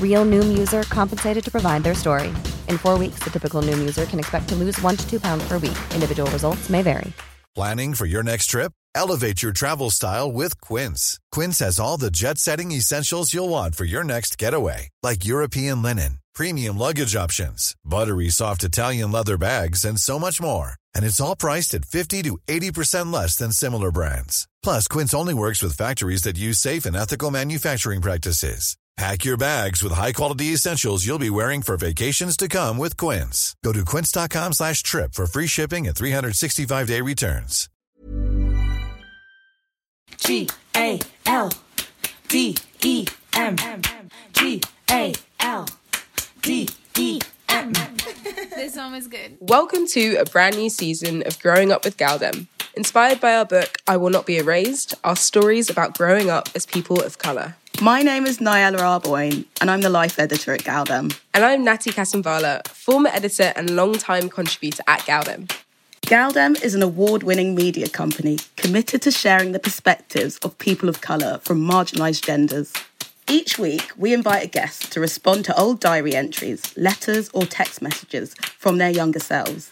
Real Noom user compensated to provide their story. In four weeks, the typical Noom user can expect to lose one to two pounds per week. Individual results may vary. Planning for your next trip? Elevate your travel style with Quince. Quince has all the jet setting essentials you'll want for your next getaway, like European linen, premium luggage options, buttery soft Italian leather bags, and so much more. And it's all priced at 50 to 80% less than similar brands. Plus, Quince only works with factories that use safe and ethical manufacturing practices. Pack your bags with high-quality essentials you'll be wearing for vacations to come with Quince. Go to quince.com slash trip for free shipping and 365-day returns. G-A-L-D-E-M G-A-L-D-E-M This song is good. Welcome to a brand new season of Growing Up with Galdem. Inspired by our book, I Will Not Be Erased, our stories about growing up as people of colour. My name is Niellah Arboine, and I'm the life editor at Galdem. And I'm Natty Kasambala, former editor and long-time contributor at Galdem. Galdem is an award winning media company committed to sharing the perspectives of people of colour from marginalised genders. Each week, we invite a guest to respond to old diary entries, letters, or text messages from their younger selves.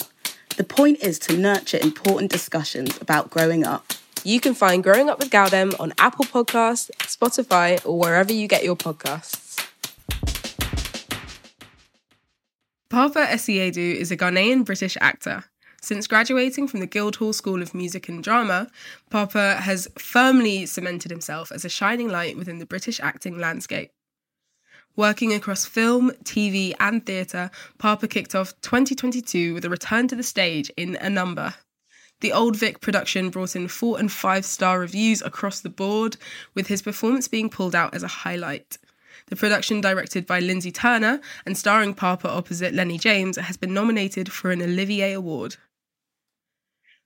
The point is to nurture important discussions about growing up you can find Growing Up with Galdem on Apple Podcasts, Spotify, or wherever you get your podcasts. Papa Essiedu is a Ghanaian British actor. Since graduating from the Guildhall School of Music and Drama, Papa has firmly cemented himself as a shining light within the British acting landscape. Working across film, TV, and theatre, Papa kicked off 2022 with a return to the stage in A Number, the Old Vic production brought in four and five star reviews across the board, with his performance being pulled out as a highlight. The production, directed by Lyndsey Turner and starring Papa opposite Lenny James, has been nominated for an Olivier Award.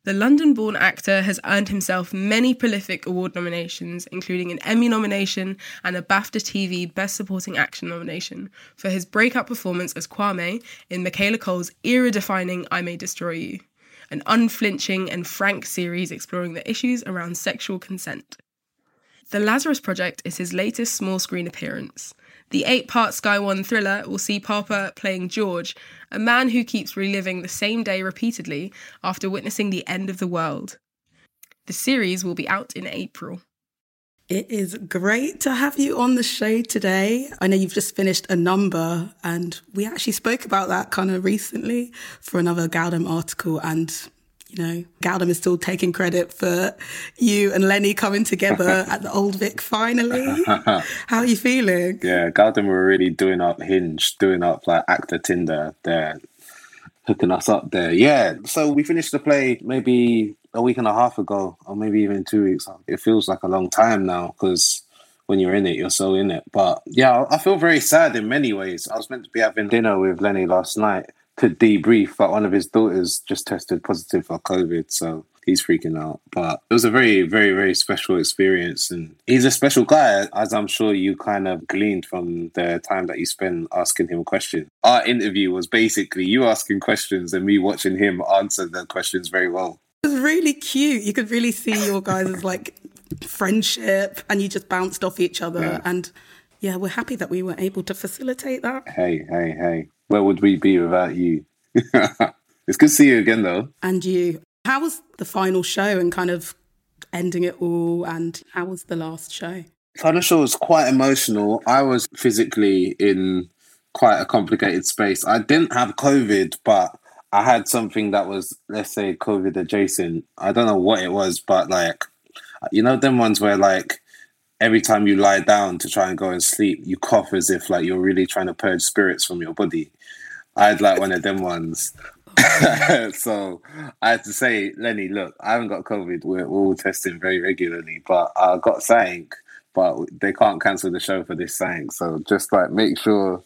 The London born actor has earned himself many prolific award nominations, including an Emmy nomination and a BAFTA TV Best Supporting Action nomination for his breakout performance as Kwame in Michaela Coel's era defining I May Destroy You an unflinching and frank series exploring the issues around sexual consent. The Lazarus Project is his latest small screen appearance. The eight part Sky One thriller will see Papa playing George, a man who keeps reliving the same day repeatedly after witnessing the end of the world. The series will be out in April. It is great to have you on the show today. I know you've just finished a number, and we actually spoke about that kind of recently for another Galdem article. And, you know, Galdem is still taking credit for you and Lenny coming together at the Old Vic finally. How are you feeling? Yeah, Galdem were really doing up Hinge, doing up like actor Tinder. They're hooking us up there. Yeah, so we finished the play maybe a week and a half ago, or maybe even two weeks. It feels like a long time now because when you're in it, you're so in it. But yeah, I feel very sad in many ways. I was meant to be having dinner with Lenny last night to debrief, but one of his daughters just tested positive for COVID, so he's freaking out. But it was a very, very, very special experience, and he's a special guy, as I'm sure you kind of gleaned from the time that you spent asking him questions. Our interview was basically you asking questions and me watching him answer the questions very well. It was really cute. You could really see your guys' like friendship and you just bounced off each other. Yeah. And yeah, we're happy that we were able to facilitate that. Hey, hey, hey. Where would we be without you? it's good to see you again, though. And you. How was the final show and kind of ending it all? And how was the last show? Final show was quite emotional. I was physically in quite a complicated space. I didn't have COVID, but I had something that was, let's say, COVID adjacent. I don't know what it was, but like, you know, them ones where like every time you lie down to try and go and sleep, you cough as if like you're really trying to purge spirits from your body. I had like one of them ones. so I had to say, Lenny, look, I haven't got COVID. We're, all testing very regularly, but I got sank. But they can't cancel the show for this sank. So just like make sure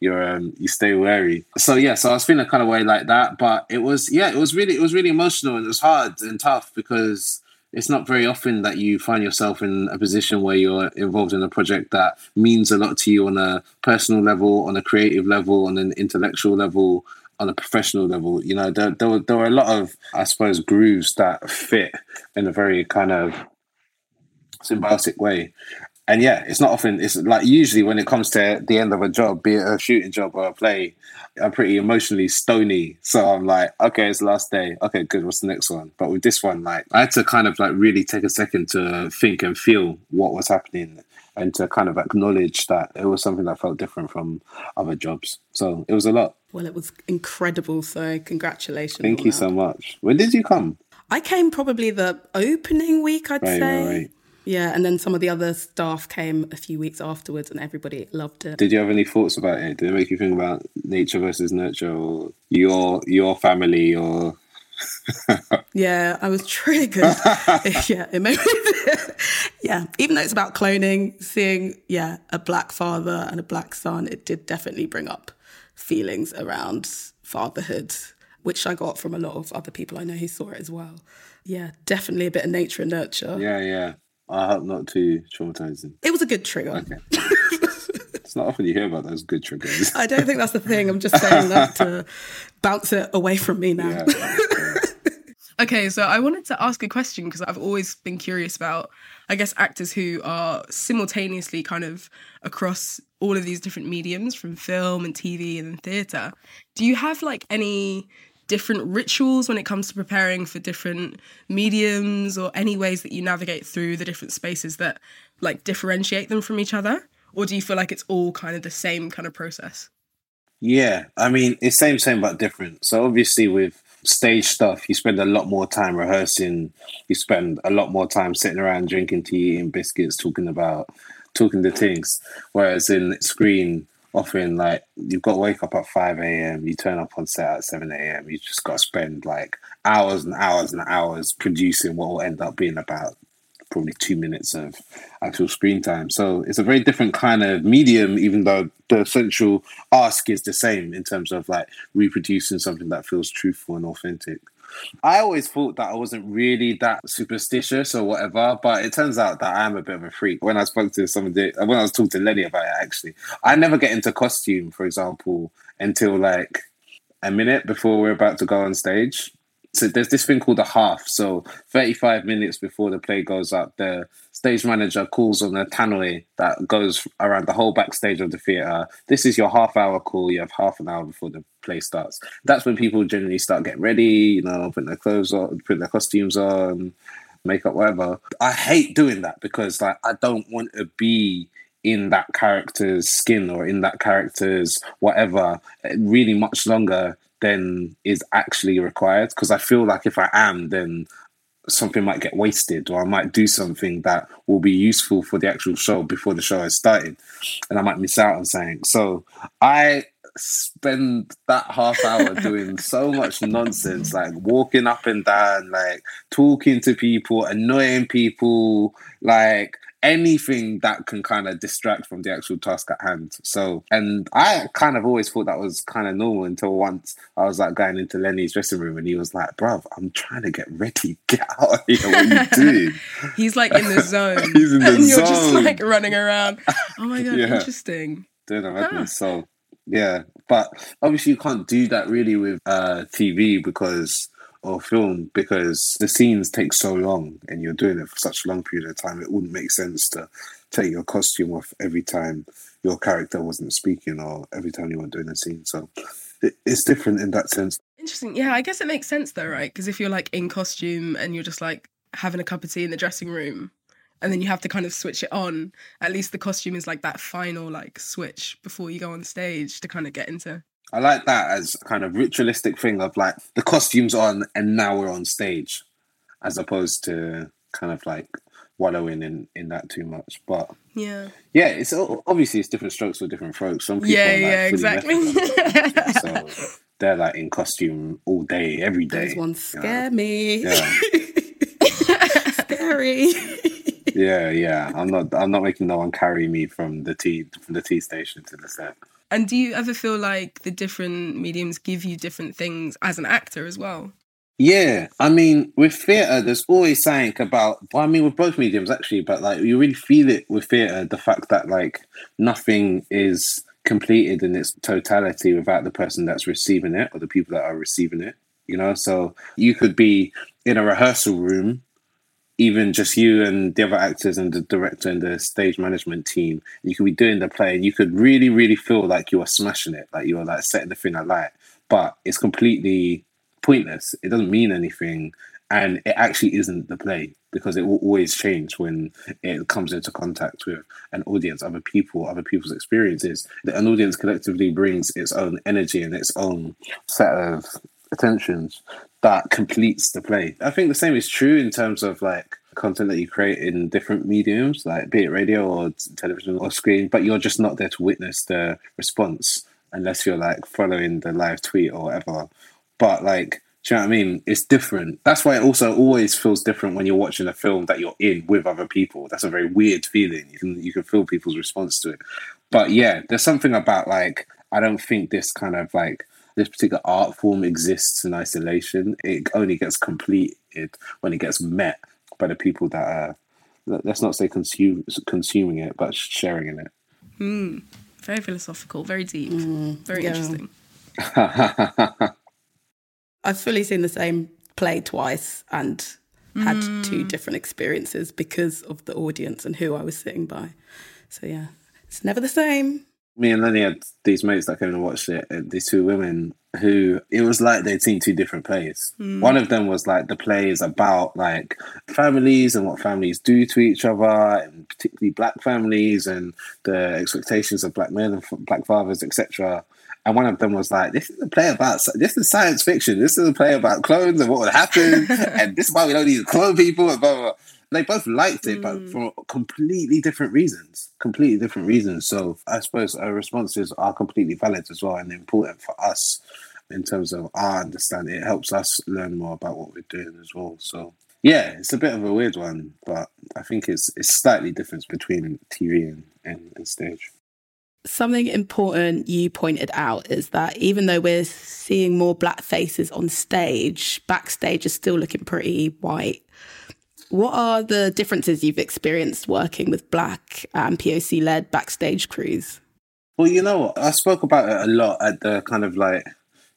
you're um, you stay wary. So yeah, so I was feeling kind of way like that. But it was yeah, it was really it was really emotional and it was hard and tough because it's not very often that you find yourself in a position where you're involved in a project that means a lot to you on a personal level, on a creative level, on an intellectual level, on a professional level. You know, there, there, were, there were a lot of, I suppose, grooves that fit in a very kind of symbiotic way. And yeah, it's not often, it's like usually when it comes to the end of a job, be it a shooting job or a play, I'm pretty emotionally stony. So I'm like, okay, it's the last day. Okay, good. What's the next one? But with this one, like, I had to kind of like really take a second to think and feel what was happening and to kind of acknowledge that it was something that felt different from other jobs. So it was a lot. Well, it was incredible. So congratulations. Thank you that. so much. When did you come? I came probably the opening week, I'd Right, say. right, right. Yeah, and then some of the other staff came a few weeks afterwards, and everybody loved it. Did you have any thoughts about it? Did it make you think about nature versus nurture or your your family or Yeah, I was triggered. yeah, it made me. yeah, even though it's about cloning, seeing yeah a black father and a black son, it did definitely bring up feelings around fatherhood, which I got from a lot of other people I know who saw it as well. Yeah, definitely a bit of nature and nurture. Yeah, yeah. I hope not too traumatizing. It was a good trigger. Okay. it's not often you hear about those good triggers. I don't think that's the thing. I'm just saying that to bounce it away from me now. Okay, so I wanted to ask a question because I've always been curious about, I guess, actors who are simultaneously kind of across all of these different mediums from film and TV and theatre. Do you have like any different rituals when it comes to preparing for different mediums or any ways that you navigate through the different spaces that like differentiate them from each other? Or do you feel like it's all kind of the same kind of process? Yeah, I mean, it's same, same, but different. So obviously, with stage stuff, you spend a lot more time rehearsing. You spend a lot more time sitting around drinking tea, eating biscuits, talking about talking the things. Whereas in screen, often like you've got to wake up at five a.m. You turn up on set at seven a.m. You just got to spend like hours and hours and hours producing what will end up being about probably two minutes of actual screen time. So it's a very different kind of medium, even though the essential ask is the same in terms of like reproducing something that feels truthful and authentic. I always thought that I wasn't really that superstitious or whatever, but it turns out that I am a bit of a freak. When I spoke to somebody, when I was talking to Lenny about it, actually, I never get into costume, for example, until like a minute before we're about to go on stage so there's this thing called a half. So 35 minutes before the play goes up, the stage manager calls on a tannoy that goes around the whole backstage of the theatre. This is your half hour call. You have half an hour before the play starts. That's when people generally start getting ready, you know, putting their clothes on, putting their costumes on, makeup, whatever. I hate doing that because like I don't want to be in that character's skin or in that character's whatever eh, really much longer than is actually required because I feel like if I am, then something might get wasted or I might do something that will be useful for the actual show before the show has started and I might miss out on something. So I spend that half hour doing so much nonsense, like walking up and down, like talking to people, annoying people, like anything that can kind of distract from the actual task at hand. So, and I kind of always thought that was kind of normal until once I was like going into Lenny's dressing room and he was like, bruv, I'm trying to get ready. Get out of here. What are you doing? He's like in the zone. He's in the and you're just like running around. Oh my god, Yeah. interesting. doing a madness. Ah. So yeah, but obviously you can't do that really with uh, TV because or film because the scenes take so long and you're doing it for such a long period of time. It wouldn't make sense to take your costume off every time your character wasn't speaking or every time you weren't doing a scene. So it, it's different in that sense. Interesting. Yeah, I guess it makes sense though, right? Because if you're like in costume and you're just like having a cup of tea in the dressing room and then you have to kind of switch it on, at least the costume is like that final like switch before you go on stage to kind of get into I like that as kind of ritualistic thing of like the costumes on and now we're on stage, as opposed to kind of like wallowing in in that too much. But yeah, yeah, it's obviously it's different strokes for different folks. Some people, yeah, like, yeah, exactly. so they're like in costume all day, every day. Those ones scare know? me. Yeah. Scary. yeah, yeah. I'm not. I'm not making no one carry me from the tea from the tea station to the set. And do you ever feel like the different mediums give you different things as an actor as well? Yeah, I mean, with theatre, there's always something about. Well, I mean, with both mediums actually, but like you really feel it with theatre, the fact that like nothing is completed in its totality without the person that's receiving it or the people that are receiving it. You know, so you could be in a rehearsal room even just you and the other actors and the director and the stage management team, you could be doing the play and you could really, really feel like you are smashing it, like you are like setting the thing alight. But it's completely pointless. It doesn't mean anything. And it actually isn't the play because it will always change when it comes into contact with an audience, other people, other people's experiences. An audience collectively brings its own energy and its own set of attentions that completes the play. I think the same is true in terms of like content that you create in different mediums, like be it radio or television or screen, but you're just not there to witness the response unless you're like following the live tweet or whatever. But like, do you know what I mean? It's different. That's why it also always feels different when you're watching a film that you're in with other people. That's a very weird feeling. You can you can feel people's response to it. But yeah, there's something about like I don't think this kind of like this particular art form exists in isolation. It only gets completed when it gets met by the people that are, let's not say consume, consuming it, but sharing in it. Mm, very philosophical, very deep, mm, very yeah. interesting. I've fully seen the same play twice and had mm. two different experiences because of the audience and who I was sitting by. So yeah, it's never the same me and Lenny had these mates that came and watched it. These two women who it was like they'd seen two different plays. Mm. One of them was like the play is about like families and what families do to each other, and particularly black families and the expectations of black men and black fathers, etc. And one of them was like, "This is a play about this is science fiction. This is a play about clones and what would happen, and this is why we don't need to clone people." And blah, blah, blah they both liked it, mm. but for completely different reasons. Completely different reasons. So I suppose our responses are completely valid as well and important for us in terms of our understanding. It helps us learn more about what we're doing as well. So yeah, it's a bit of a weird one, but I think it's it's slightly different between TV and, and, and stage. Something important you pointed out is that even though we're seeing more black faces on stage, backstage is still looking pretty white what are the differences you've experienced working with Black and POC led backstage crews? Well, you know, I spoke about it a lot at the kind of like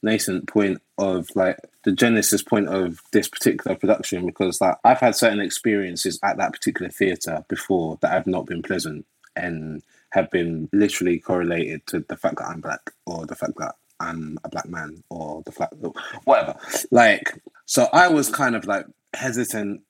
nascent point of like the genesis point of this particular production because like I've had certain experiences at that particular theatre before that have not been pleasant and have been literally correlated to the fact that I'm black or the fact that I'm a black man or the fact whatever. Like so I was kind of like hesitant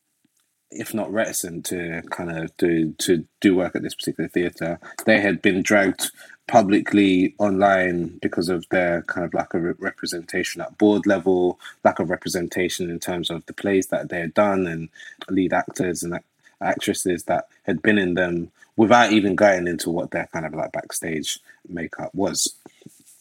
if not reticent to kind of do to do work at this particular theatre. They had been dragged publicly online because of their kind of lack of representation at board level, lack of representation in terms of the plays that they had done and lead actors and actresses that had been in them without even going into what their kind of like backstage makeup was.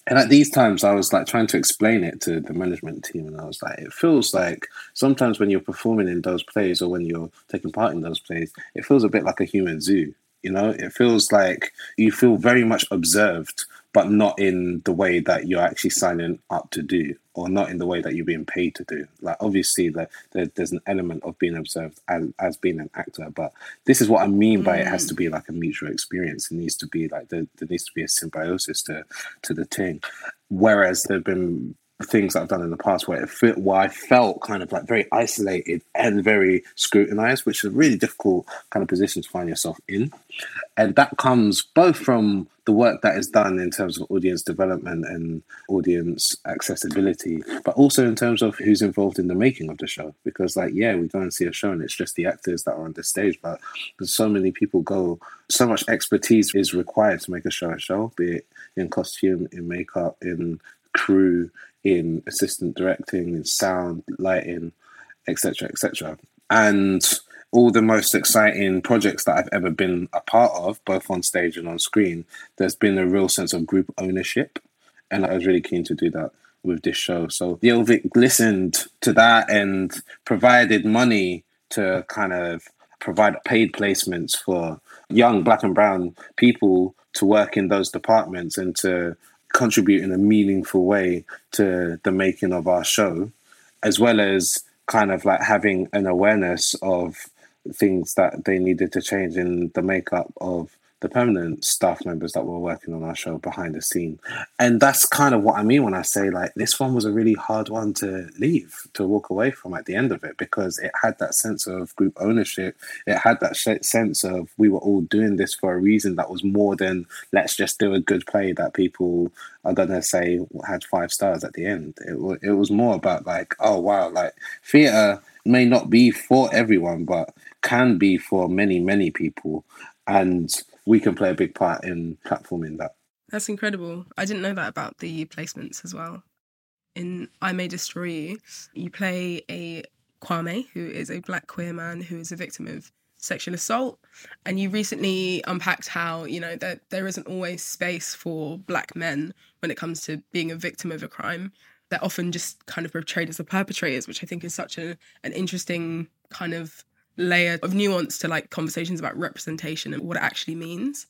And at these times, I was like trying to explain it to the management team, and I was like, it feels like sometimes when you're performing in those plays or when you're taking part in those plays, it feels a bit like a human zoo. You know, it feels like you feel very much observed but not in the way that you're actually signing up to do or not in the way that you're being paid to do. Like obviously the, the, there's an element of being observed as, as being an actor but this is what i mean by mm. it has to be like a mutual experience. It needs to be like there, there needs to be a symbiosis to to the thing whereas there have been things that I've done in the past where it fit, where I felt kind of like very isolated and very scrutinized, which is a really difficult kind of position to find yourself in. And that comes both from the work that is done in terms of audience development and audience accessibility, but also in terms of who's involved in the making of the show. Because, like, yeah, we go and see a show and it's just the actors that are on the stage, but there's so many people go, so much expertise is required to make a show a show, be it in costume, in makeup, in crew, in assistant directing, in sound, lighting, etc., etc. And all the most exciting projects that I've ever been a part of, both on stage and on screen, there's been a real sense of group ownership. And I was really keen to do that with this show. So Old Vic listened to that and provided money to kind of provide paid placements for young black and brown people to work in those departments and to contribute in a meaningful way to the making of our show, as well as kind of like having an awareness of things that they needed to change in the makeup of the permanent staff members that were working on our show behind the scene. And that's kind of what I mean when I say like this one was a really hard one to leave, to walk away from at the end of it, because it had that sense of group ownership. It had that sense of we were all doing this for a reason that was more than let's just do a good play that people are going to say had five stars at the end. It, w- it was more about like, oh wow, like theatre may not be for everyone, but can be for many, many people. And we can play a big part in platforming that. That's incredible. I didn't know that about the placements as well. In I May Destroy You, you play a Kwame, who is a black queer man who is a victim of sexual assault. And you recently unpacked how, you know, that there isn't always space for black men when it comes to being a victim of a crime. They're often just kind of portrayed as the perpetrators, which I think is such a, an interesting kind of layer of nuance to like conversations about representation and what it actually means.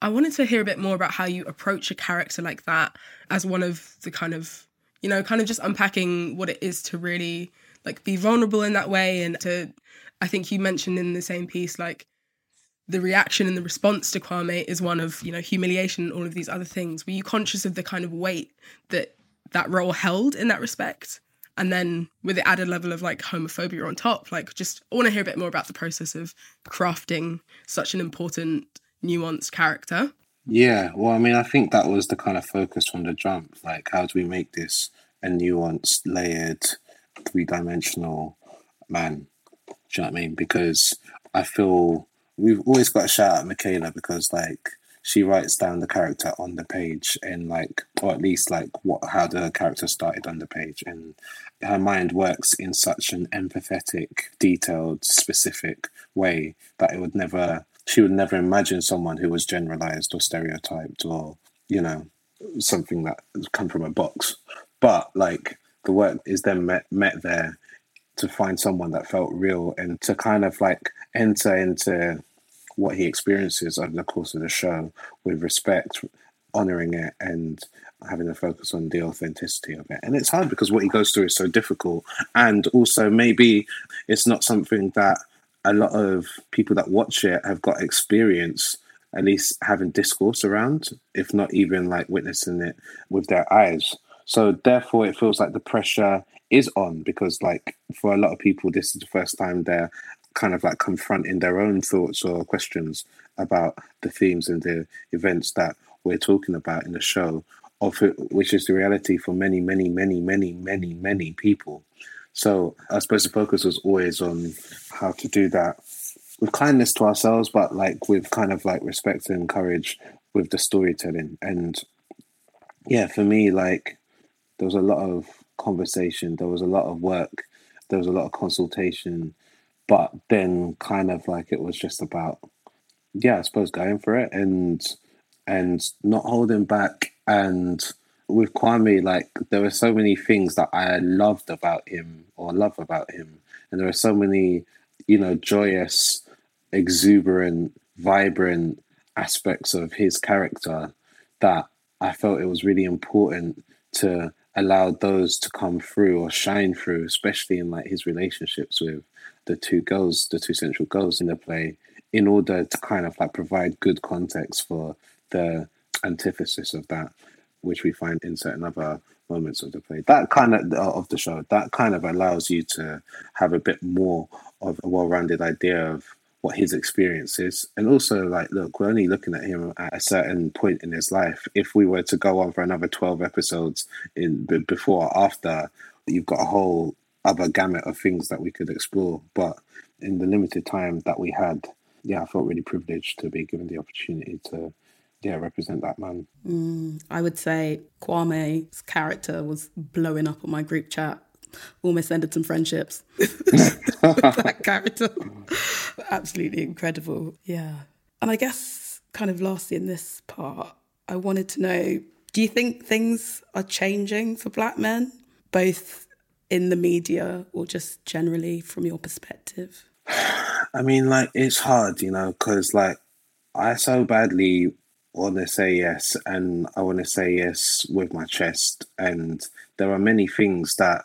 I wanted to hear a bit more about how you approach a character like that as one of the kind of, you know, kind of just unpacking what it is to really like be vulnerable in that way and to I think you mentioned in the same piece like the reaction and the response to Kwame is one of, you know, humiliation and all of these other things. Were you conscious of the kind of weight that that role held in that respect? And then with the added level of like homophobia on top like just i want to hear a bit more about the process of crafting such an important nuanced character. Yeah well i mean i think that was the kind of focus from the jump like how do we make this a nuanced layered three-dimensional man? Do you know what i mean? Because i feel we've always got to shout out michaela because like she writes down the character on the page and like or at least like what how the character started on the page. And her mind works in such an empathetic detailed specific way that it would never she would never imagine someone who was generalized or stereotyped or you know something that come from a box. But like the work is then met met there to find someone that felt real and to kind of like enter into what he experiences over the course of the show with respect, honoring it, and having a focus on the authenticity of it. And it's hard because what he goes through is so difficult. And also, maybe it's not something that a lot of people that watch it have got experience at least having discourse around, if not even like witnessing it with their eyes. So therefore, it feels like the pressure is on because, like, for a lot of people, this is the first time they're kind of like confronting their own thoughts or questions about the themes and the events that we're talking about in the show, of which is the reality for many, many, many, many, many, many people. So I suppose the focus was always on how to do that with kindness to ourselves, but like with kind of like respect and courage with the storytelling. And yeah, for me, like there was a lot of conversation, there was a lot of work, there was a lot of consultation but then kind of like it was just about yeah i suppose going for it and and not holding back. And with kwame like there were so many things that i loved about him or love about him. And there are so many you know joyous exuberant vibrant aspects of his character that i felt it was really important to allow those to come through or shine through especially in like his relationships with the two girls, the two central girls in the play, in order to kind of like provide good context for the antithesis of that, which we find in certain other moments of the play. That kind of uh, of the show that kind of allows you to have a bit more of a well-rounded idea of what his experience is, and also like, look, we're only looking at him at a certain point in his life. If we were to go on for another twelve episodes in before or after, you've got a whole other gamut of things that we could explore. But in the limited time that we had, yeah, I felt really privileged to be given the opportunity to yeah, represent that man. Mm, I would say Kwame's character was blowing up on my group chat. Almost ended some friendships. that character. Absolutely incredible. Yeah. And I guess, kind of lastly in this part, I wanted to know do you think things are changing for black men, both in the media or just generally from your perspective? I mean, like, it's hard, you know, because, like, I so badly want to say yes, and I want to say yes with my chest. And there are many things that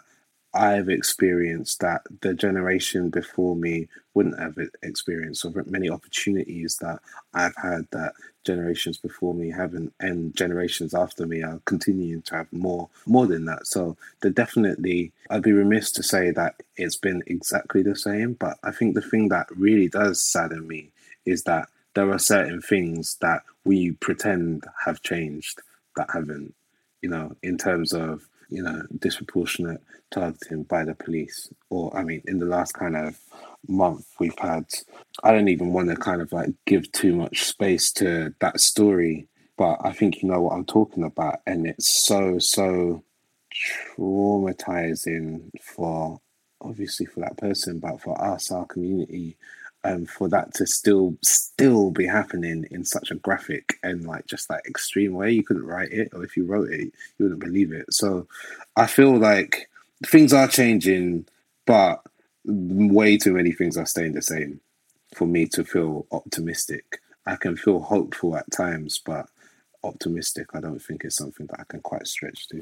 I've experienced that the generation before me wouldn't have experienced, or many opportunities that I've had that generations before me haven't, and generations after me are continuing to have more, more than that. So they're definitely, I'd be remiss to say that it's been exactly the same, but I think the thing that really does sadden me is that there are certain things that we pretend have changed that haven't, you know, in terms of, you know, disproportionate targeting by the police. Or, I mean, in the last kind of month, we've had, I don't even want to kind of like give too much space to that story, but I think you know what I'm talking about. And it's so, so traumatizing for obviously for that person, but for us, our community, um, for that to still still be happening in such a graphic and like just like extreme way. You couldn't write it, or if you wrote it, you wouldn't believe it. So I feel like things are changing, but way too many things are staying the same for me to feel optimistic. I can feel hopeful at times, but optimistic, I don't think is something that I can quite stretch to.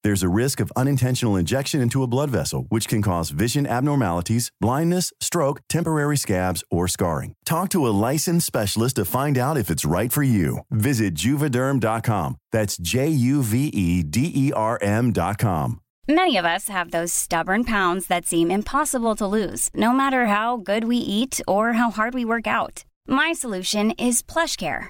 There's a risk of unintentional injection into a blood vessel, which can cause vision abnormalities, blindness, stroke, temporary scabs, or scarring. Talk to a licensed specialist to find out if it's right for you. Visit juvederm.com. That's J U V E D E R M.com. Many of us have those stubborn pounds that seem impossible to lose, no matter how good we eat or how hard we work out. My solution is PlushCare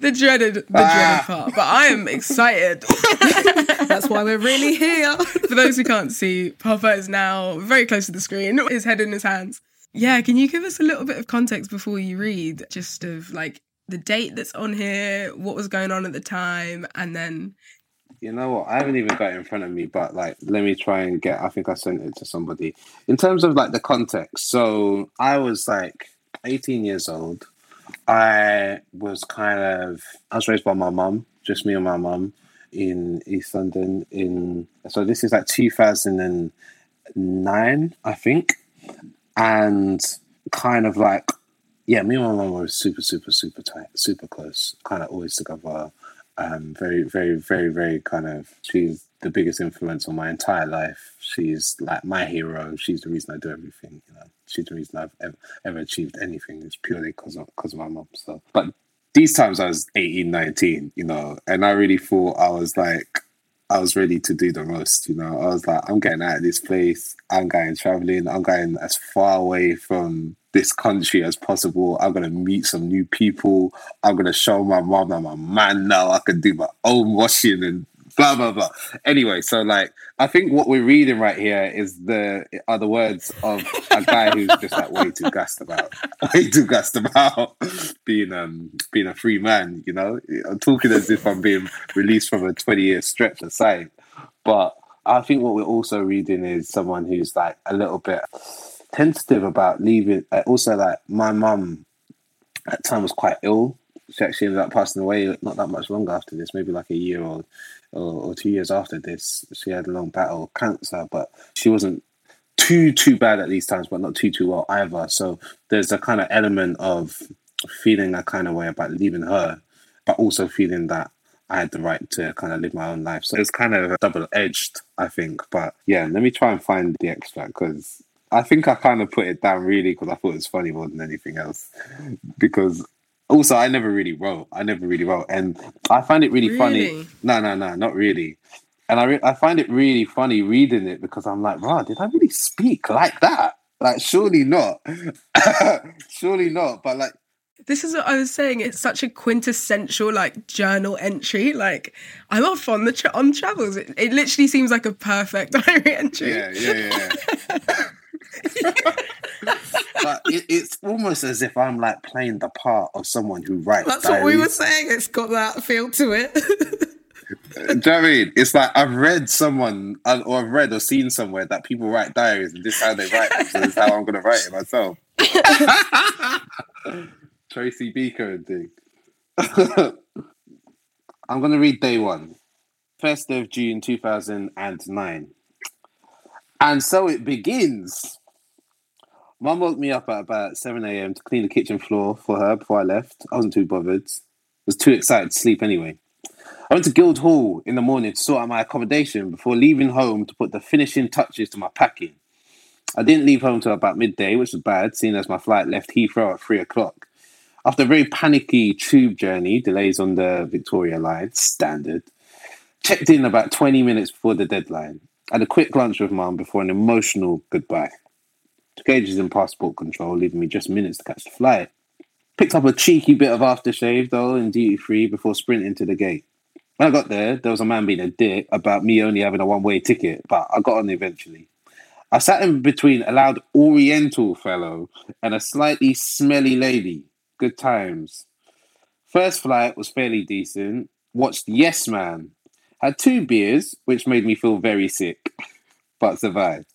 the dreaded, the Ah. dreaded part. But I am excited. That's why we're really here. For those who can't see, Papa is now very close to the screen, his head in his hands. Yeah, can you give us a little bit of context before you read? Just of like the date that's on here, what was going on at the time, and then You know what? I haven't even got it in front of me, but like, let me try and get. I think I sent it to somebody. In terms of like the context, so I was like 18 years old. I was kind of. I was raised by my mum, just me and my mum, in East London. In so this is like 2009, I think, and kind of like yeah, me and my mum were super, super, super tight, super close, kind of always together. Um, very, very, very, very kind of. She's the biggest influence on my entire life. She's like my hero. She's the reason I do everything. You know, she's the reason I've ever, ever achieved anything. It's purely because of because of my mom. So, but these times I was 18, 19, you know, and I really thought I was like. I was ready to do the most, you know. I was like, I'm getting out of this place. I'm going traveling. I'm going as far away from this country as possible. I'm gonna meet some new people. I'm gonna show my mom I'm a man now. I can do my own washing and blah blah blah. Anyway, so like I think what we're reading right here is the are the words of a guy who's just like way too gassed about way too gassed about being um being a free man, you know? I'm talking as if I'm being released from a 20 year stretch aside. But I think what we're also reading is someone who's like a little bit tentative about leaving. Also, like my mum at the time was quite ill. She actually ended up passing away not that much longer after this, maybe like a year or, or, or two years after this. She had a long battle of cancer, but she wasn't too too bad at these times, but not too too well either. So there's a kind of element of feeling a kind of way about leaving her, but also feeling that I had the right to kind of live my own life. So it's kind of double edged, I think. But yeah, let me try and find the extract because I think I kind of put it down really because I thought it was funny more than anything else. Because also, I never really wrote. I never really wrote, and I find it really, funny. No, no, no, not really. And I, re- I find it really funny reading it because I'm like, wow, did I really speak like that? Like, surely not. surely not. But like, this is what I was saying. It's such a quintessential like journal entry. Like I'm off on the tra- on travels. It, it literally seems like a perfect diary entry. yeah, yeah, yeah. but it, it's almost as if I'm like playing the part of someone who writes. That's what we were saying. It's got that feel to it. Do you know what I mean? It's like I've read someone uh, or I've read or seen somewhere that people write diaries and this is how they write it. So this is how I'm going to write it myself. Tracy Beaker and thing. I'm going to read day one. 1st of June 2009. And so it begins. Mum woke me up at about 7 a.m. to clean the kitchen floor for her before I left. I wasn't too bothered. I was too excited to sleep anyway. I went to Guildhall in the morning to sort out my accommodation before leaving home to put the finishing touches to my packing. I didn't leave home till about midday, which was bad, seeing as my flight left Heathrow at three o'clock. After a very panicky tube journey, delays on the Victoria line, standard, checked in about 20 minutes before the deadline. Had a quick lunch with mum before an emotional goodbye. Took ages in passport control, leaving me just minutes to catch the flight. Picked up a cheeky bit of aftershave, though, in duty free before sprinting to the gate. When I got there, there was a man being a dick about me only having a one way ticket, but I got on eventually. I sat in between a loud Oriental fellow and a slightly smelly lady. Good times. First flight was fairly decent. Watched Yes Man. Had two beers, which made me feel very sick, but survived.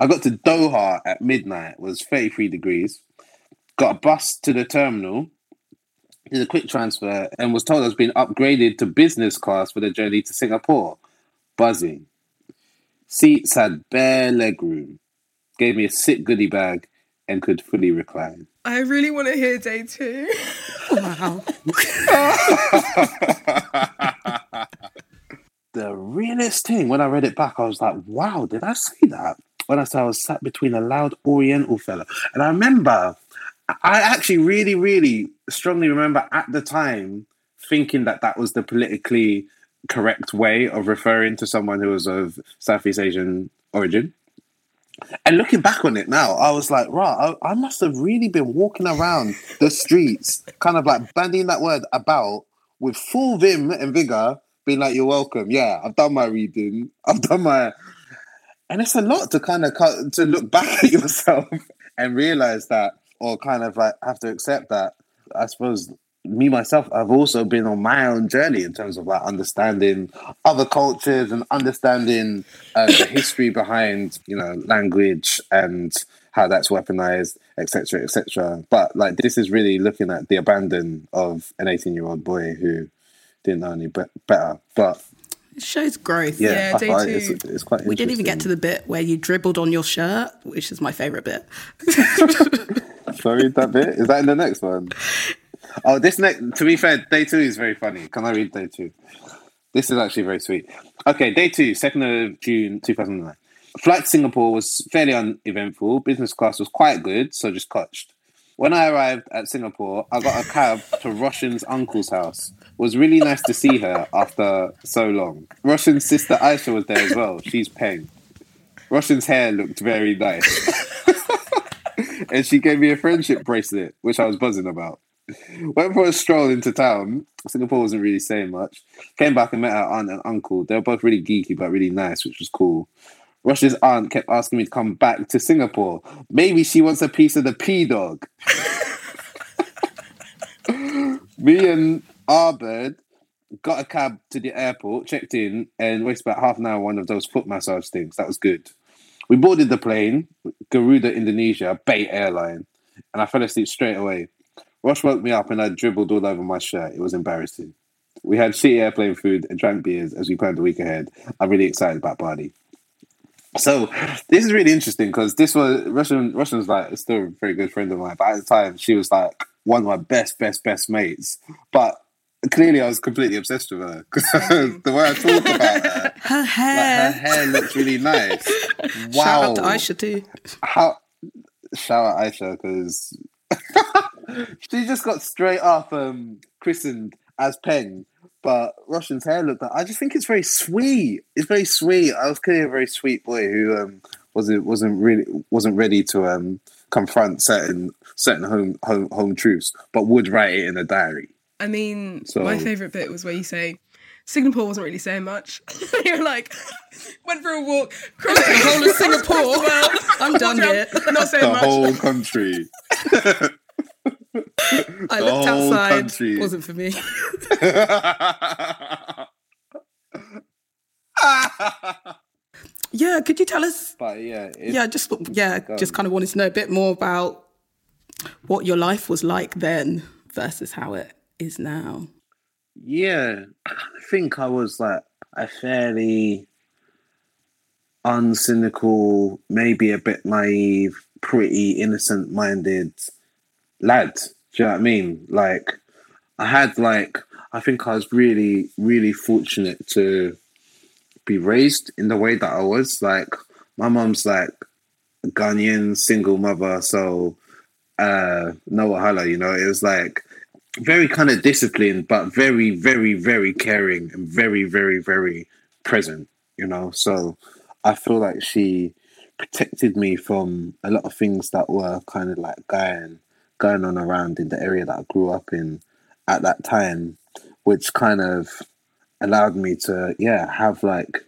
I got to Doha at midnight, It was 33 degrees. Got a bus to the terminal, did a quick transfer, and was told I was being upgraded to business class for the journey to Singapore. Buzzing. Seats had bare legroom. Gave me a sick goodie bag and could fully recline. I really want to hear day two. wow. the realest thing when I read it back, I was like, wow, did I say that? When I said I was sat between a loud Oriental fella. And I remember, I actually really, really strongly remember at the time thinking that that was the politically correct way of referring to someone who was of Southeast Asian origin. And looking back on it now, I was like, right, I, I must have really been walking around the streets, kind of like bandying that word about with full vim and vigor, being like, "You're welcome." Yeah, I've done my reading. I've done my, and it's a lot to kind of cut, to look back at yourself and realize that, or kind of like have to accept that. I suppose me myself, I've also been on my own journey in terms of like understanding other cultures and understanding uh, the history behind you know language and how that's weaponized, etc., etc. But like this is really looking at the abandon of an eighteen-year-old boy who didn't know any be- better, but. It shows growth. Yeah, yeah I it's, it's, quite. We didn't even get to the bit where you dribbled on your shirt, which is my favorite bit. Sorry, that bit is that in the next one? Oh, this next. To be fair, day two is very funny. Can I read day two? This is actually very sweet. Okay, day two, 2nd of June, 2009. Flight to Singapore was fairly uneventful. Business class was quite good, so just cotched. When I arrived at Singapore, I got a cab to Roshan's uncle's house. It was really nice to see her after so long. Roshan's sister Aisha was there as well. She's Peng. Roshan's hair looked very nice. and she gave me a friendship bracelet, which I was buzzing about. Went for a stroll into town. Singapore wasn't really saying much. Came back and met her aunt and uncle. They were both really geeky but really nice, which was cool. Rush's aunt kept asking me to come back to Singapore. Maybe she wants a piece of the P dog. me and Albert got a cab to the airport, checked in, and wasted about half an hour one of those foot massage things. That was good. We boarded the plane, Garuda Indonesia, Bait Airline, and I fell asleep straight away. Ross woke me up and I dribbled all over my shirt. It was embarrassing. We had shitty airplane food and drank beers as we planned the week ahead. I'm really excited about Bali. So this is really interesting because this was Russian. Russian's like still a very good friend of mine, but at the time she was like one of my best, best, best mates. But clearly, I was completely obsessed with her because the way I talk about her. Her hair, like, her hair looks really nice. Wow! Shout out to Aisha too. How? Shout out Aisha because she just got straight up um, christened as Peng, but Russian's hair looked like I just think it's very sweet. It's very sweet. I was clearly a very sweet boy who um, wasn't wasn't really wasn't ready to um, confront certain certain home home home truths, but would write it in a diary. I mean, so, my favorite bit was where you say Singapore wasn't really saying much. You're like, went for a walk, crossed the whole of Singapore. well, I'm done here. Not saying the much. whole country. I looked outside. Country. Wasn't for me. yeah, could you tell us? But yeah, yeah, just yeah, just kind of wanted to know a bit more about what your life was like then versus how it is now. Yeah, I think I was like a fairly uncynical, maybe a bit naive, pretty innocent minded lad. Do you know what I mean? Like, I had like, I think I was really, really fortunate to be raised in the way that I was. Like, my mom's like a Ghanaian single mother, so uh, no wahala, you know. It was like very kind of disciplined, but very, very, very caring and very, very, very present, you know. So I feel like she protected me from a lot of things that were kind of like going going on around in the area that I grew up in at that time, which kind of allowed me to, yeah, have like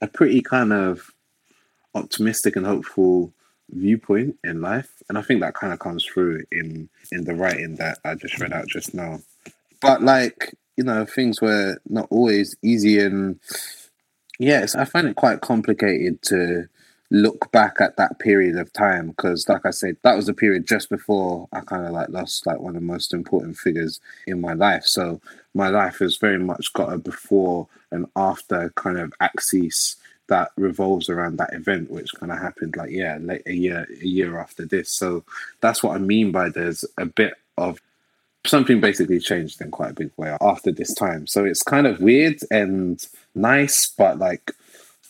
a pretty kind of optimistic and hopeful viewpoint in life. And I think that kind of comes through in in the writing that I just read out just now. But like, you know, things were not always easy and yes, I find it quite complicated to look back at that period of time because like i said that was a period just before i kind of like lost like one of the most important figures in my life. So my life has very much got a before and after kind of axis that revolves around that event which kind of happened like yeah like a year a year after this. So that's what i mean by there's a bit of something basically changed in quite a big way after this time. So it's kind of weird and nice but like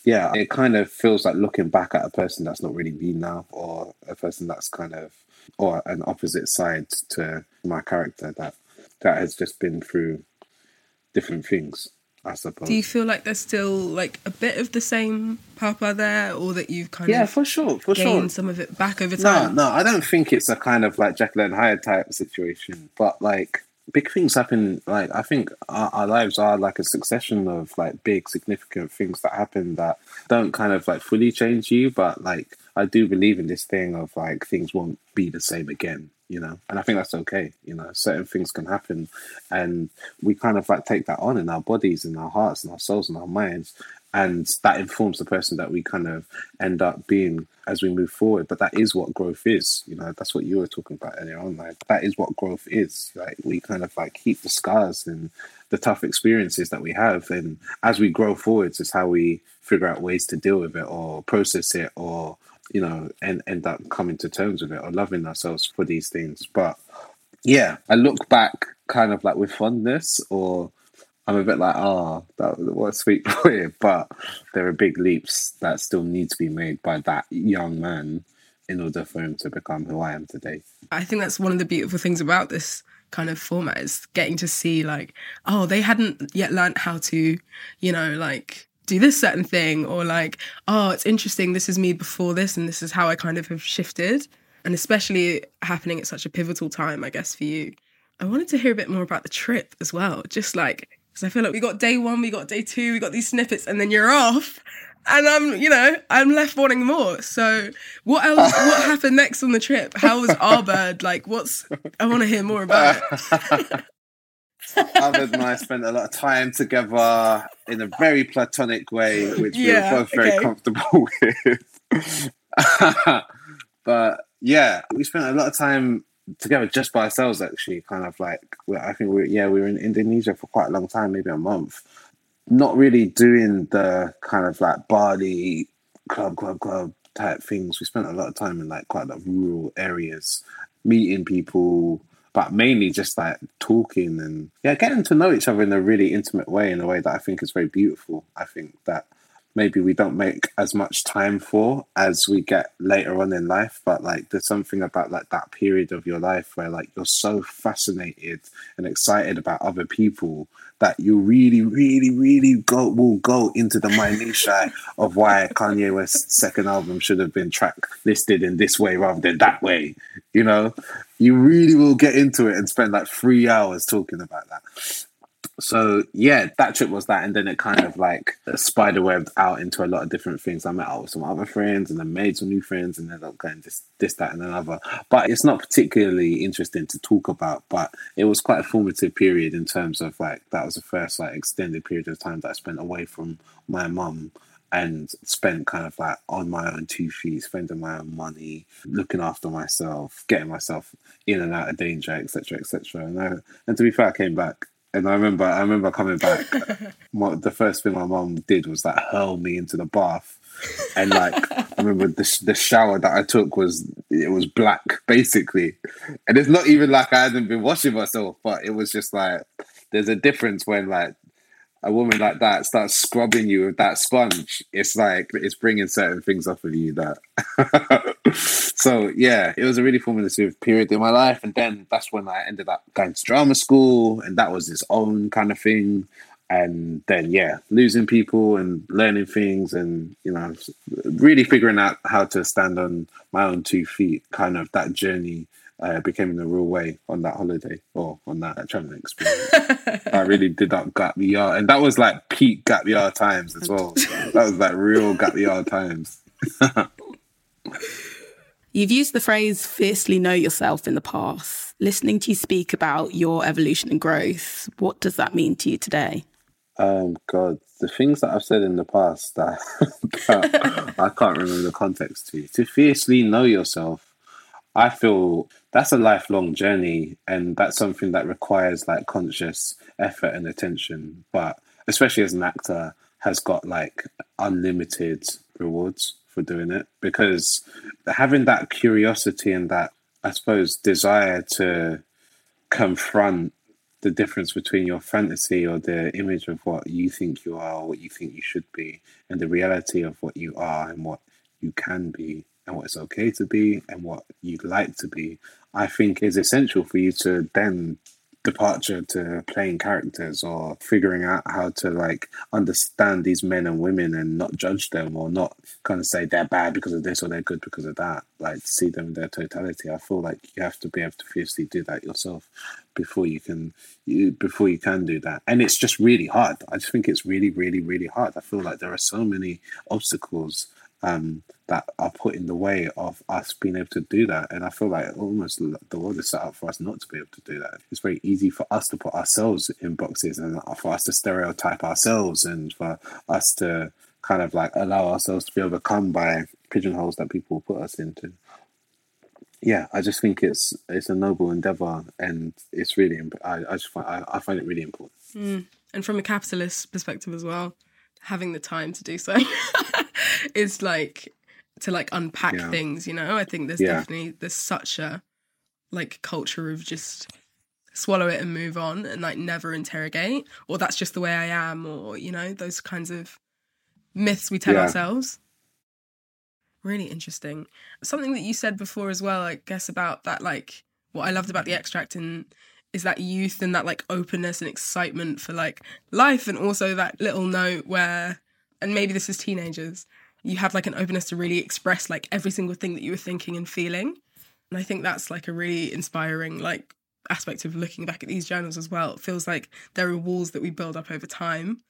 yeah, it kind of feels like looking back at a person that's not really me now, or a person that's kind of, or an opposite side to my character that that has just been through different things. I suppose. Do you feel like there's still like a bit of the same Papa there, or that you've kind yeah, of for sure, for gained sure. some of it back over time? No, no, I don't think it's a kind of like Jekyll and Hyde type situation. But like big things happen. Like I think our, our lives are like a succession of like big significant things that happen that don't kind of like fully change you. But like I do believe in this thing of like things won't be the same again. You know, and I think that's okay. You know, certain things can happen, and we kind of like take that on in our bodies, in our hearts, and our souls, and our minds, and that informs the person that we kind of end up being as we move forward. But that is what growth is. You know, that's what you were talking about earlier on. Like that is what growth is. Like we kind of like keep the scars and the tough experiences that we have, and as we grow forwards, is how we figure out ways to deal with it or process it or you know and end up coming to terms with it or loving ourselves for these things. But yeah, I look back kind of like with fondness or I'm a bit like, oh, that what a sweet boy. But there are big leaps that still need to be made by that young man in order for him to become who I am today. I think that's one of the beautiful things about this kind of format is getting to see like, oh, they hadn't yet learned how to, you know, like do this certain thing, or like, oh, it's interesting. This is me before this, and this is how I kind of have shifted. And especially happening at such a pivotal time, I guess, for you. I wanted to hear a bit more about the trip as well. Just like, because I feel like we got day one, we got day two, we got these snippets, and then you're off. And I'm, you know, I'm left wanting more. So, what else? what happened next on the trip? How was Albert? Like, what's? I want to hear more about it. Albert and I spent a lot of time together in a very platonic way, which Yeah, we were both very okay. comfortable with. but yeah, we spent a lot of time together just by ourselves. Actually, kind of like I think we yeah we were in Indonesia for quite a long time, maybe a month. Not really doing the kind of like Bali club, club, club type things. We spent a lot of time in like quite a lot of rural areas, meeting people, but mainly just like talking and yeah, getting to know each other in a really intimate way, in a way that I think is very beautiful. I think that maybe we don't make as much time for as we get later on in life but like there's something about like that period of your life where like you're so fascinated and excited about other people that you really really really go will go into the minutiae of why Kanye West's second album should have been track listed in this way rather than that way you know? You really will get into it and spend like three hours talking about that so yeah, that trip was that, and then it kind of like spiderwebbed out into a lot of different things. I met out with some other friends, and then made some new friends, and ended up going this, this, that, and another. But it's not particularly interesting to talk about. But it was quite a formative period in terms of like that was the first like extended period of time that I spent away from my mum and spent kind of like on my own two feet, spending my own money, looking after myself, getting myself in and out of danger, etc., etc. And and to be fair, I came back. And I remember, I remember coming back. my, the first thing my mom did was like hurl me into the bath, and like I remember the sh- the shower that I took was it was black basically, and it's not even like I hadn't been washing myself, but it was just like there's a difference when like a woman like that starts scrubbing you with that sponge. It's like it's bringing certain things off of you that. so yeah, it was a really formative period in my life, and then that's when I ended up going to drama school, and that was its own kind of thing. And then yeah, losing people and learning things, and you know, really figuring out how to stand on my own two feet. Kind of that journey uh, became in a real way on that holiday or on that traveling experience. I really did that gap year, and that was like peak gap year times as well. that was like real gap year times. You've used the phrase fiercely know yourself in the past. Listening to you speak about your evolution and growth, what does that mean to you today? Um, God, the things that I've said in the past that, that I can't remember the context to. To fiercely know yourself, I feel that's a lifelong journey, and that's something that requires like conscious effort and attention. But especially as an actor, has got like unlimited rewards for doing it because having that curiosity and that I suppose desire to confront the difference between your fantasy or the image of what you think you are, or what you think you should be, and the reality of what you are and what you can be, and what it's okay to be, and what you'd like to be, I think is essential for you to then departure to playing characters or figuring out how to like understand these men and women and not judge them or not kind of say they're bad because of this or they're good because of that. Like see them in their totality. I feel like you have to be able to fiercely do that yourself before you can you before you can do that. And it's just really hard. I just think it's really really really hard. I feel like there are so many obstacles um, that are put in the way of us being able to do that. And I feel like almost the world is set up for us not to be able to do that. It's very easy for us to put ourselves in boxes and for us to stereotype ourselves and for us to kind of like allow ourselves to be overcome by pigeonholes that people put us into. Yeah, I just think it's it's a noble endeavor, and it's really I, I just find I, I find it really important. Mm. And from a capitalist perspective as well, having the time to do so is like to like unpack yeah. things you know i think there's yeah. definitely there's such a like culture of just swallow it and move on and like never interrogate or that's just the way i am or you know those kinds of myths we tell yeah. ourselves really interesting something that you said before as well i guess about that like what i loved about the extract and is that youth and that like openness and excitement for like life and also that little note where and maybe this is teenagers you have like an openness to really express like every single thing that you were thinking and feeling. And i think that's like a really inspiring like aspect of looking back at these journals as well. It feels like there are walls that we build up over time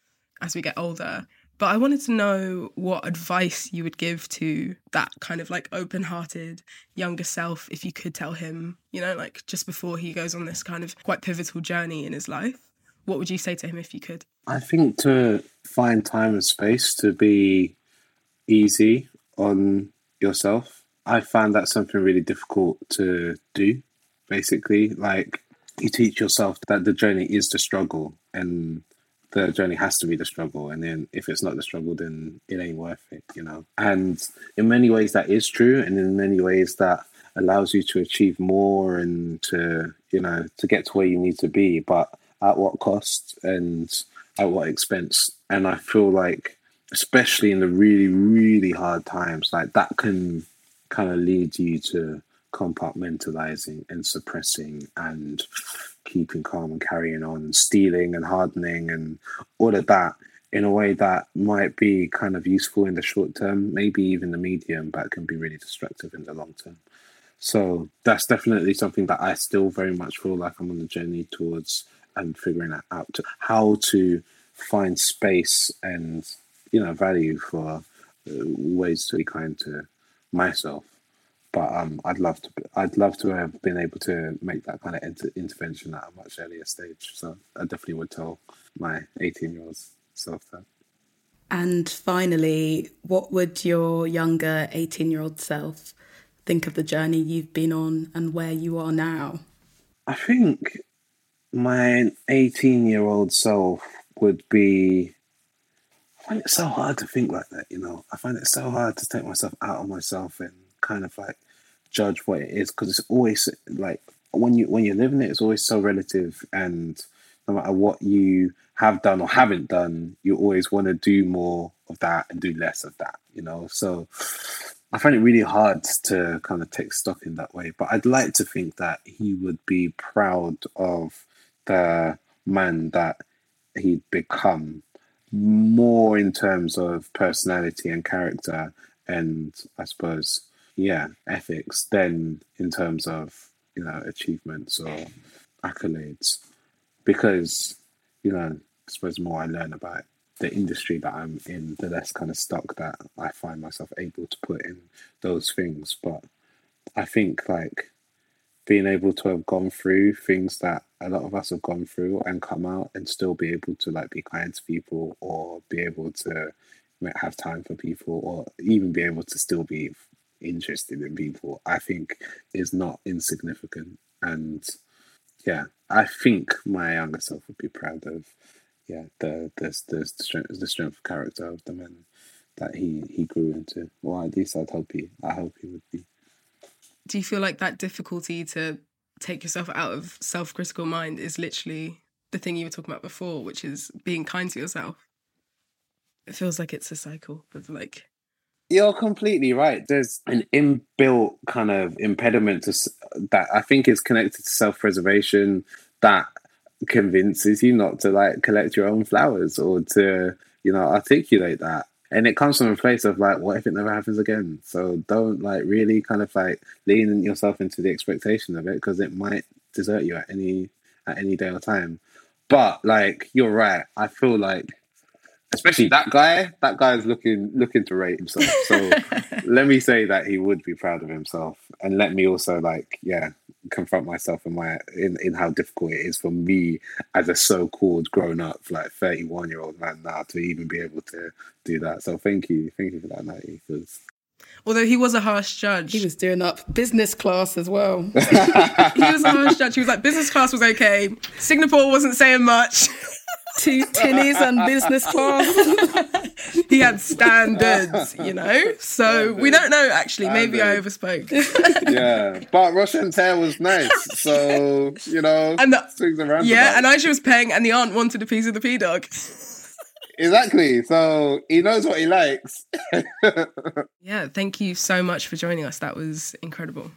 as we get older. But I wanted to know what advice you would give to that kind of like open hearted younger self if you could tell him, you know, like just before he goes on this kind of quite pivotal journey in his life. What would you say to him if you could? I think to find time and space to be easy on yourself. I found that something really difficult to do, basically. Like, you teach yourself that the journey is the struggle and the journey has to be the struggle. And then if it's not the struggle, then it ain't worth it, you know? And in many ways, that is true. And in many ways, that allows you to achieve more and to, you know, to get to where you need to be, but at what cost and at what expense. And I feel like, especially in the really, really hard times, like that can kind of lead you to compartmentalizing and suppressing and keeping calm and carrying on, stealing and hardening and all of that in a way that might be kind of useful in the short term, maybe even the medium, but can be really destructive in the long term. So that's definitely something that I still very much feel like I'm on the journey towards and figuring out how to find space and you know value for uh, ways to be kind to myself but um, I'd love to. I'd love to have been able to make that kind of inter- intervention at a much earlier stage. So I definitely would tell my eighteen-year-old self that. And finally, what would your younger eighteen-year-old self think of the journey you've been on and where you are now? I think my eighteen-year-old self would be. I find it so hard to think like that. You know, I find it so hard to take myself out of myself and kind of like judge what it is because it's always like when you when you're living it, it's always so relative, and no matter what you have done or haven't done, you always want to do more of that and do less of that. You know, so I find it really hard to kind of take stock in that way. But I'd like to think that he would be proud of the man that he'd become more in terms of personality and character and I suppose yeah, ethics than in terms of you know achievements or accolades, because you know I suppose the more I learn about the industry that I'm in, the less kind of stock that I find myself able to put in those things. But I think like being able to have gone through things that a lot of us have gone through and come out and still be able to like be kind to people or be able to have time for people or even be able to still be interested in people, I think is not insignificant. And yeah, I think my younger self would be proud of yeah the the the, strength the strength of character of the man that he he grew into. Or at least I'd hope he I hope he would be. Do you feel like that difficulty to take yourself out of self critical mind is literally the thing you were talking about before, which is being kind to yourself? It feels like it's a cycle of like you're completely right. There's an inbuilt kind of impediment to that I think is connected to self-preservation that convinces you not to like collect your own flowers or to you know articulate that and it comes from a place of like what if it never happens again? So don't like really kind of like lean yourself into the expectation of it because it might desert you at any at any day or time. But like you're right. I feel like especially that guy that guy is looking looking to rate himself. So let me say that he would be proud of himself. And let me also like yeah confront myself in my in, in how difficult it is for me as a so-called grown-up like 31 year old man now to even be able to do that. So thank you. Thank you for that Natty because Although he was a harsh judge. He was doing up business class as well. he was a harsh judge. He was like, business class was okay. Singapore wasn't saying much. Two tinnies and business class. he had standards, you know? So we don't know, actually. Maybe I overspoke. yeah. But Russian hair was nice. So, you know, and the, swings around. Yeah, and Aisha was paying, and the aunt wanted a piece of the P dog. Exactly. So he knows what he likes. yeah, thank you so much for joining us. That was incredible.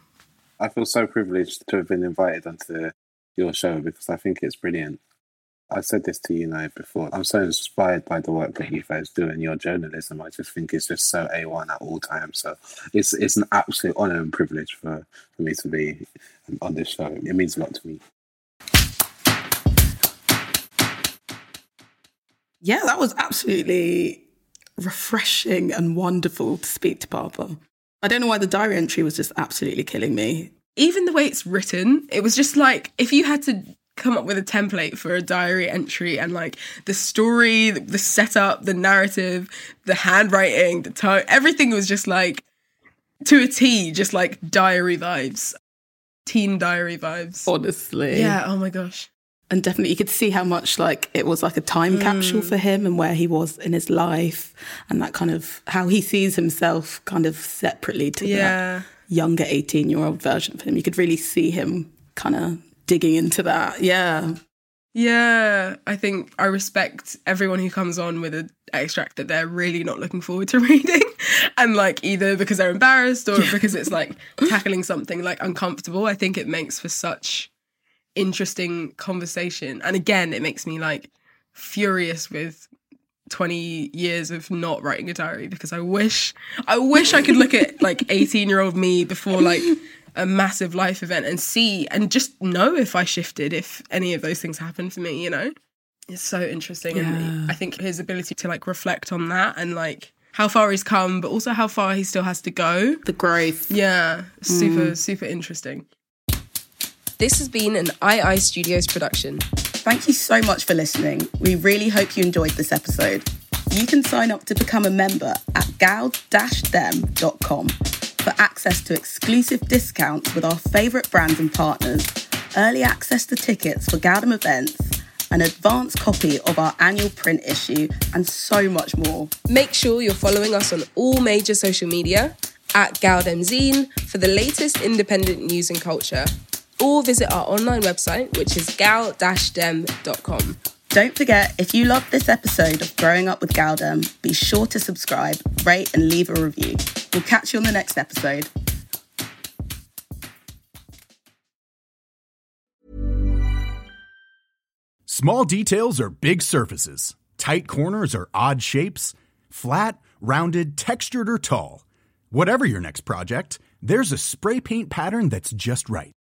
I feel so privileged to have been invited onto your show because I think it's brilliant. I said this to you now before. I'm so inspired by the work that you guys do and your journalism. I just think it's just so A1 at all times. So it's it's an absolute honor and privilege for, for me to be on this show. It means a lot to me. Yeah, that was absolutely refreshing and wonderful to speak to Papa. I don't know why the diary entry was just absolutely killing me. Even the way it's written, it was just like if you had to come up with a template for a diary entry and like the story, the setup, the narrative, the handwriting, the tone, everything was just like to a T, just like diary vibes, teen diary vibes. Honestly. Yeah, oh my gosh. And definitely you could see how much like it was like a time mm. capsule for him and where he was in his life and that kind of how he sees himself kind of separately to yeah. the younger 18 year old version of him. You could really see him kind of digging into that. Yeah. Yeah, I think I respect everyone who comes on with an extract that they're really not looking forward to reading. And like either because they're embarrassed or because it's like tackling something like uncomfortable. I think it makes for such interesting conversation. And again, it makes me like furious with 20 years of not writing a diary because I wish I wish I could look at like 18 year old me before like a massive life event and see and just know if I shifted, if any of those things happened for me, you know? It's so interesting. Yeah. And I think his ability to like reflect on that and like how far he's come, but also how far he still has to go. The growth. Yeah. Super, mm. super interesting. This has been an II Studios production. Thank you so much for listening. We really hope you enjoyed this episode. You can sign up to become a member at gal-dem.com for access to exclusive discounts with our favourite brands and partners, early access to tickets for gal-dem events, an advance copy of our annual print issue, and so much more. Make sure you're following us on all major social media at Galdem Zine for the latest independent news and culture, or visit our online website, which is gal-dem.com. Don't forget, if you loved this episode of Growing Up with gal-dem, be sure to subscribe, rate, and leave a review. We'll catch you on the next episode. Small details are big surfaces, tight corners are odd shapes, flat, rounded, textured, or tall. Whatever your next project, there's a spray paint pattern that's just right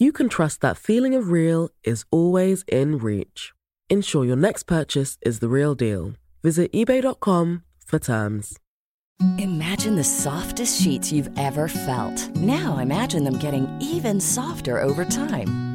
you can trust that feeling of real is always in reach. Ensure your next purchase is the real deal. Visit eBay.com for terms. Imagine the softest sheets you've ever felt. Now imagine them getting even softer over time.